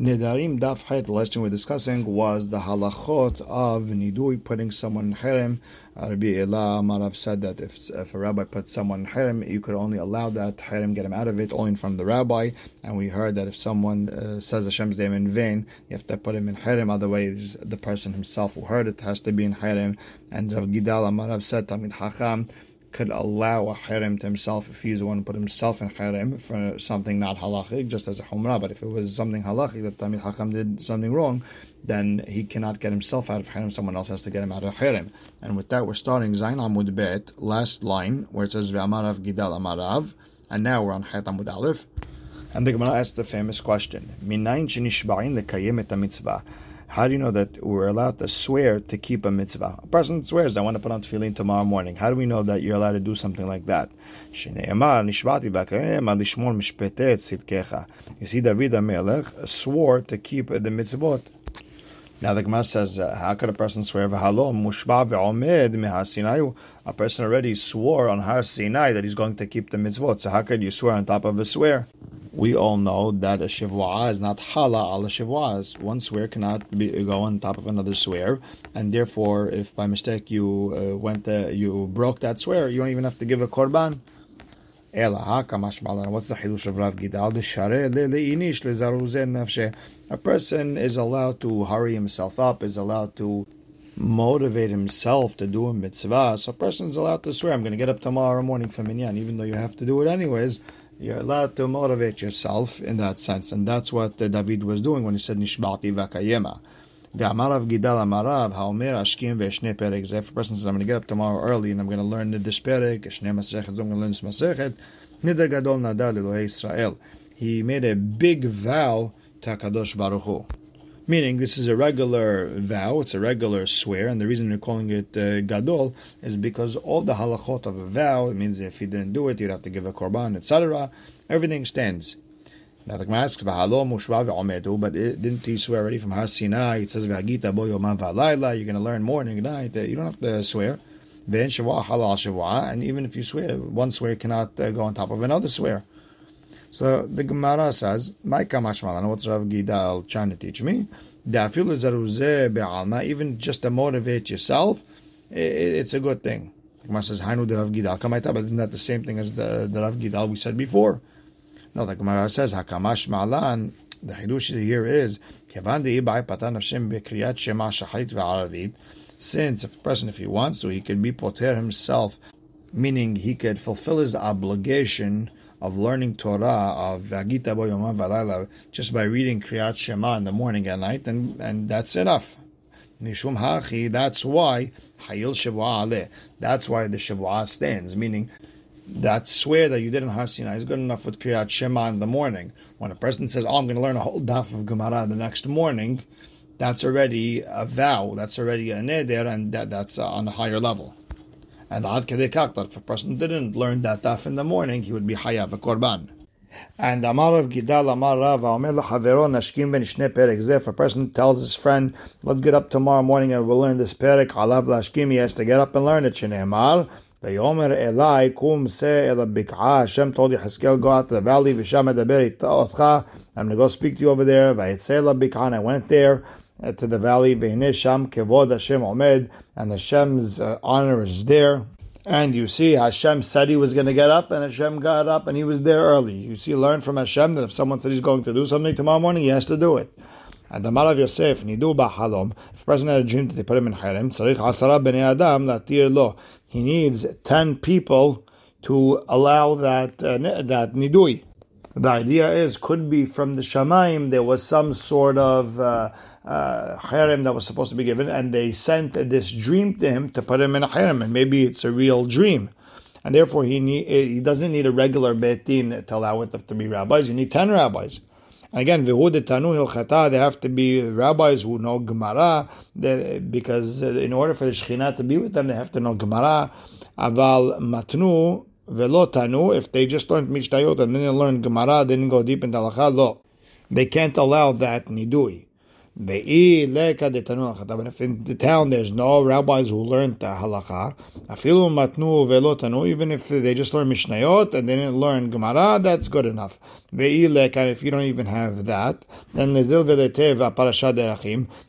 Nidarim Daf Hayat, the last thing we are discussing was the halachot of nidui, putting someone in harem. Rabbi Ela Marav said that if, if a rabbi puts someone in harem, you could only allow that harem, get him out of it, only from the rabbi. And we heard that if someone uh, says Hashem's name in vain, you have to put him in harem, otherwise the person himself who heard it has to be in harem. And Rav Gidal Marav said, Tamid Hacham, could allow a harem to himself if he's the one who put himself in harem for something not halachic, just as a humrah. But if it was something halachic that Tamid Hakam did something wrong, then he cannot get himself out of harem. Someone else has to get him out of harem. And with that, we're starting Zain Amud Bet, last line where it says Ve'amarav Gidal Amarav, and now we're on Hayat Amud Aleph. And the Gemara asks the famous question: Minayin shenishba'in lekayim et. How do you know that we're allowed to swear to keep a mitzvah? A person swears, I want to put on tefillin tomorrow morning. How do we know that you're allowed to do something like that? You see, David HaMelech swore to keep the mitzvot. Now the Gemara says, uh, how could a person swear? A person already swore on Har Sinai that he's going to keep the mitzvot. So how could you swear on top of a swear? We all know that a shivwa is not hala ala shivwa. One swear cannot be, go on top of another swear, and therefore, if by mistake you uh, went, uh, you broke that swear, you don't even have to give a korban. What's the hidush of Rav Gidal? A person is allowed to hurry himself up, is allowed to motivate himself to do a mitzvah. So a person is allowed to swear, I'm going to get up tomorrow morning for minyan, even though you have to do it anyways. You're allowed to motivate yourself in that sense, and that's what uh, David was doing when he said Nishbati v'kayema. Ve'amarav gidal amarav haomer ashkim ve'shne perek. If a person says, I'm going to get up tomorrow early and I'm going to learn this perek, shne masechet, I'm going to learn this masechet, gadol nadar Israel. He made a big vow to HaKadosh Baruch Hu. Meaning, this is a regular vow, it's a regular swear, and the reason we're calling it uh, gadol is because all the halachot of a vow, it means if he didn't do it, you'd have to give a korban, etc. Everything stands. Now the Gemara asks, but it, didn't he swear already from Har Sinai? It says, V'agita bo yoman v'alayla, you're going to learn morning and night. You don't have to swear. And even if you swear, one swear cannot uh, go on top of another swear. So the Gemara says, "My kamashmalan." What's Rav Gidal trying to teach me? Daful is a ruse be alma, even just to motivate yourself, it's a good thing. The Gemara says, "Hainu de Rav Gidal kamaita," but isn't that the same thing as the, the Rav Gidal we said before? No, the Gemara says, "Hakamash malan." The hidush here is since if a person, if he wants to, he can be poter himself, meaning he could fulfill his obligation of learning Torah of Vagita Boyoma Valayla just by reading Kriyat Shema in the morning and night, and, and that's enough. Nishum Hachi, that's why Hayil Shavua Ale, that's why the Shavua stands, meaning that swear that you did in Har Sinai is good enough with Kriyat Shema in the morning. When a person says, Oh, I'm going to learn a whole daf of Gemara the next morning, that's already a vow, that's already a neder, and that, that's on a higher level. And Ad Kedekakhtar. if a person didn't learn that daf in the morning, he would be Hayav a Korban. And Amar of Gidal Amar Rav Omer Lachaveron Nashkim Ben Shne Perek If a person tells his friend, "Let's get up tomorrow morning and we'll learn this Perek," Alav Lashkim, he has to get up and learn it. Shneimar Vayomer Eli Kum Se El Bikah. Hashem told Yecheskel, "Go out to the valley. Visham Edaber Otcha. I'm going to go speak to you over there." Vayitzeh El Bikah. I went there to the valley. Sham kevod Hashem omed, and Hashem's uh, honor is there. And you see, Hashem said he was going to get up, and Hashem got up, and he was there early. You see, learn from Hashem that if someone said he's going to do something tomorrow morning, he has to do it. And the Malav Yosef, Nidu Ba'halom, if a person had a dream that they put him in harem, Tzarich Asara B'nei Adam Latir Lo. He needs ten people to allow that uh, that nidui. The idea is, could be from the Shamaim, there was some sort of uh, uh, harem that was supposed to be given, and they sent this dream to him to put him in a harem, and maybe it's a real dream. And therefore, he need, he doesn't need a regular betin to allow it to be rabbis. You need ten rabbis. And again, hilchata, they have to be rabbis who know Gemara, because in order for the Shekhinah to be with them, they have to know Gemara. Aval matnu velotanu, if they just learned Mishnayot and then they learn Gemara, didn't go deep into halacha, lo. They can't allow that nidui. If in the town there's no rabbis who learned the halakha, even if they just learn Mishnayot and they didn't learn Gemara, that's good enough. If you don't even have that, then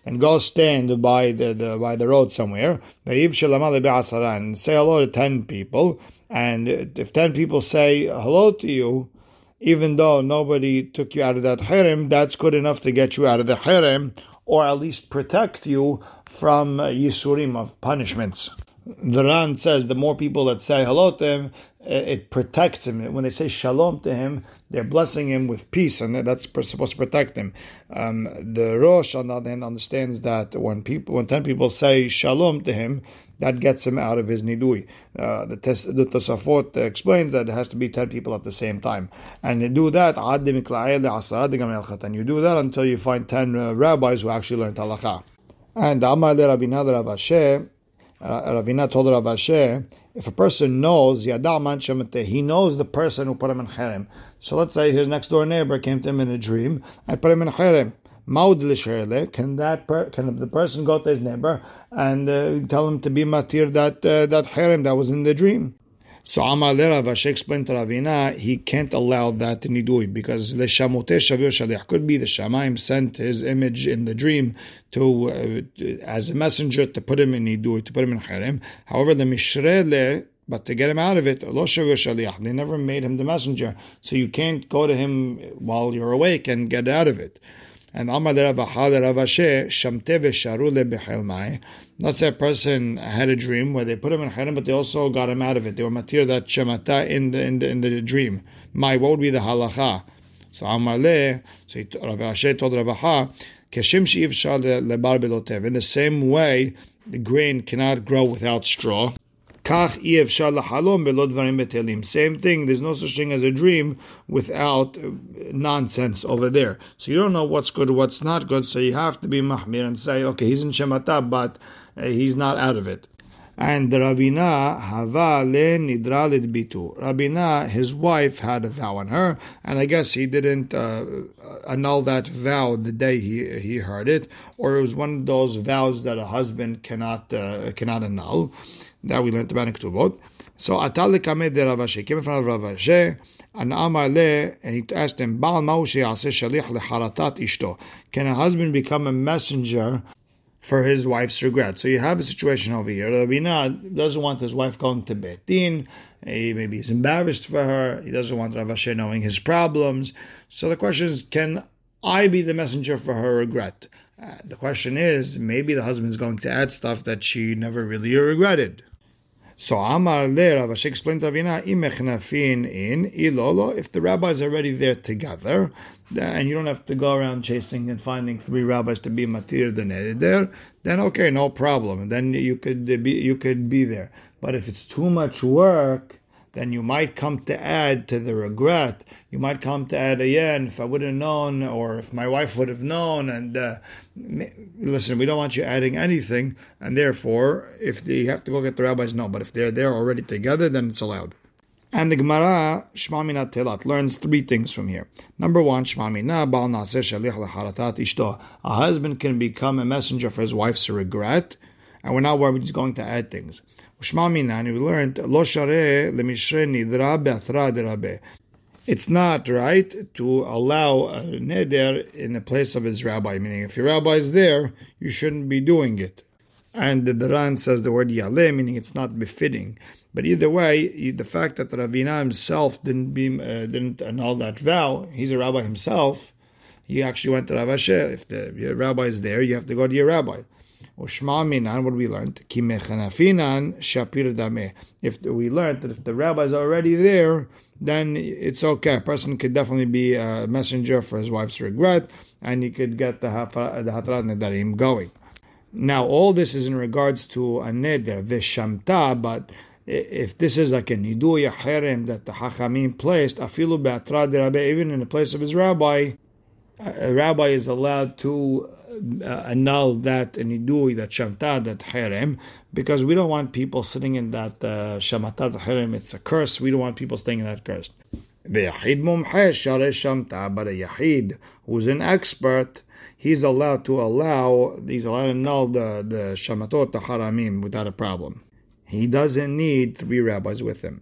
and go stand by the, the by the road somewhere, and say hello to ten people, and if ten people say hello to you, even though nobody took you out of that harem, that's good enough to get you out of the harem, or at least protect you from uh, yisurim of punishments. The Ran says the more people that say hello to him, it protects him. When they say shalom to him, they're blessing him with peace, and that's supposed to protect him. Um, the Rosh, on the other hand, understands that when people, when ten people say shalom to him, that gets him out of his nidui. Uh, the, tes, the Tosafot explains that it has to be 10 people at the same time. And you do that, you do that until you find 10 uh, rabbis who actually learn halakha. And Amar Ashi, uh, Ravina told Rav Ashi, if a person knows, he knows the person who put him in harem. So let's say his next door neighbor came to him in a dream and put him in harem. Can that per, can the person go to his neighbor and uh, tell him to be matir that uh, that harem that was in the dream? So Amar Rav Ashi explained to Ravina, he can't allow that Nidui because the Shamoteh Shavir Shalech could be the Shamaim sent his image in the dream to uh, as a messenger to put him in Nidui, to put him in harem. However, the Mishrele but to get him out of it, they never made him the messenger. So you can't go to him while you're awake and get out of it. And Amad Ravashe, Shamte Vesharule Bechelmai. Let's say a person had a dream where they put him in Haram, but they also got him out of it. They were matir that Shemata in the, in the, in the dream. My, what would be the halacha? So Amaleh, so Ravashe told Ravaha, Keshim Shiv Shal Lebar Belotev. In the same way, the grain cannot grow without straw. Same thing, there's no such thing as a dream without uh, nonsense over there. So you don't know what's good, what's not good, so you have to be mahmir and say, okay, he's in Shemata, but uh, he's not out of it. And Ravina hava le nidralid bitu. Ravina, his wife had a vow on her, and I guess he didn't uh, annul that vow the day he he heard it, or it was one of those vows that a husband cannot uh, cannot annul. That we learned about in Ketubot. So Atal Kamed de Ravashi came in front of Ravashi and Amar Le, and he asked him, Baal Maushi Shalich Leharatat Ishto. Can a husband become a messenger for his wife's regret? So you have a situation over here. Rabina doesn't want his wife going to Betin. He maybe he's embarrassed for her. He doesn't want Ravashi knowing his problems. So the question is, can I be the messenger for her regret? Uh, the question is, maybe the husband is going to add stuff that she never really regretted. So Amar Le Rav Ashi explained to Ravina, imechnafin in ilolo. If the rabbis are already there together, and you don't have to go around chasing and finding three rabbis to be matir the neder, then okay, no problem. Then you could be you could be there. But if it's too much work, then you might come to add to the regret. You might come to add again, if I would have known, or if my wife would have known. And uh, listen, we don't want you adding anything. And therefore, if they have to go get the rabbis, no. But if they're there already together, then it's allowed. And the Gemara, Shmamina Telat, learns three things from here. Number one, Shmamina Bal Naseh Shalich Leharatat Ishto. A husband can become a messenger for his wife's regret, and we're not worried he's going to add things. Ushma minan, we learned, lo share lemishre nidra be'atra derabe. It's not right to allow a neder in the place of his rabbi, meaning if your rabbi is there, you shouldn't be doing it. And the Duran says the word yale, meaning it's not befitting. But either way, the fact that Ravina himself didn't be, uh, didn't annul that vow, he's a rabbi himself. He actually went to Rav Ashi. If the rabbi is there, you have to go to your rabbi. Ushma minan, what we learned? Ki mechanafinan shapir dame. If we learned that if the rabbi is already there, then it's okay. A person could definitely be a messenger for his wife's regret, and he could get the hatrat nedarim going. Now, all this is in regards to a neder v'shamta, but if this is like a niduya herem that the hachamim placed, afilu be'atrad even in the place of his rabbi, a rabbi is allowed to annul that and nidui, that shamta, that harem, because we don't want people sitting in that uh, shamata, the harem. It's a curse. We don't want people staying in that curse. Shamta, but a yachid who's an expert, he's allowed to allow, he's allowed to null the, the shamatot, the haramim, without a problem. He doesn't need three rabbis with him.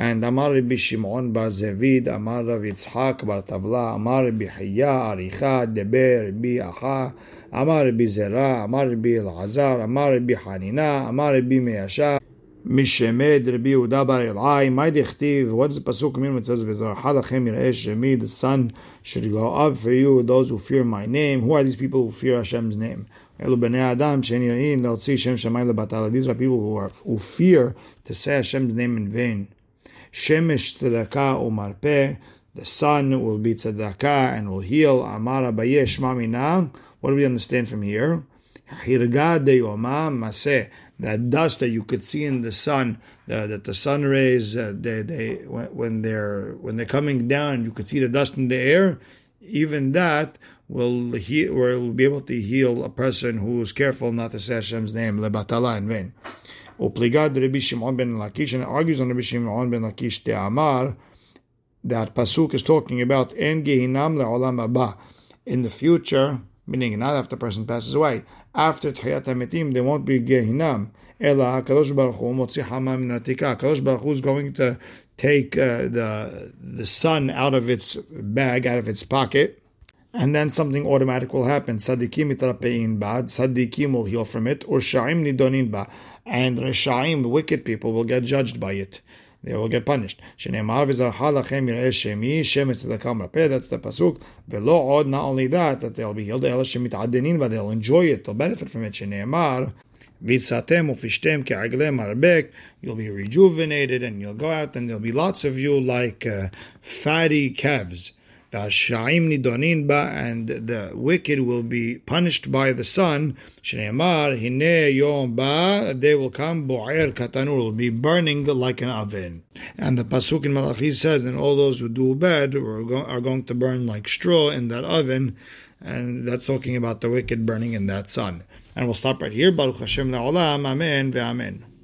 And Amar Rabbi Shimon bar Zevid, Amar Rav Yitzchak bar Tavla, Amar Rabbi Hayya, Aricha, Deber, Rabbi Acha, Amar Rabbi Zera, Amar Rabbi Elazar, Amar Rabbi Hanina, Amar Rabbi Measha, Mishemed, Rabbi Yehuda bar Elai, My Dichtiv, what mean when it says, V'zarcha lachem yireh Shemi, the sun should go up for you, those who fear my name. Who are these people who fear Hashem's name? These are people who, are, who fear to say Hashem's name in vain. Shemesh tzedakah umarpeh. The sun will be tzedakah and will heal. Amar Abaye mamina. What do we understand from here? Hirga de maseh. That dust that you could see in the sun, the, that the sun rays, uh, they, they when they're when they're coming down, you could see the dust in the air. Even that will heal, will be able to heal a person who is careful not to say Hashem's name lebatala in vain. Upligad Rabbi Shimon ben Lakish, and argues on Rabbi Shimon ben Lakish Amar that Pasuk is talking about En Gehinam le'olam Abba. In the future, meaning not after the person passes away, after Tchiyat HaMetim, there won't be Gehinam. Ela HaKadosh Baruch Hu motzi hama min HaKadosh Baruch Hu is going to take uh, the, the sun out of its bag, out of its pocket, and then something automatic will happen. Sadikim itrapein ba, sadikim will heal from it, or sha'im nidonin ba, and reshaim, wicked people, will get judged by it. They will get punished. That's the pasuk. Not only that, that they'll be healed, but they'll enjoy it, they'll benefit from it. You'll be rejuvenated and you'll go out and there'll be lots of you like uh, fatty calves and the wicked will be punished by the sun. They will come, will be burning like an oven. And the Pasuk in Malachi says, and all those who do bad are going to burn like straw in that oven. And that's talking about the wicked burning in that sun. And we'll stop right here. Baruch Hashem la'olam. Amen ve'amen.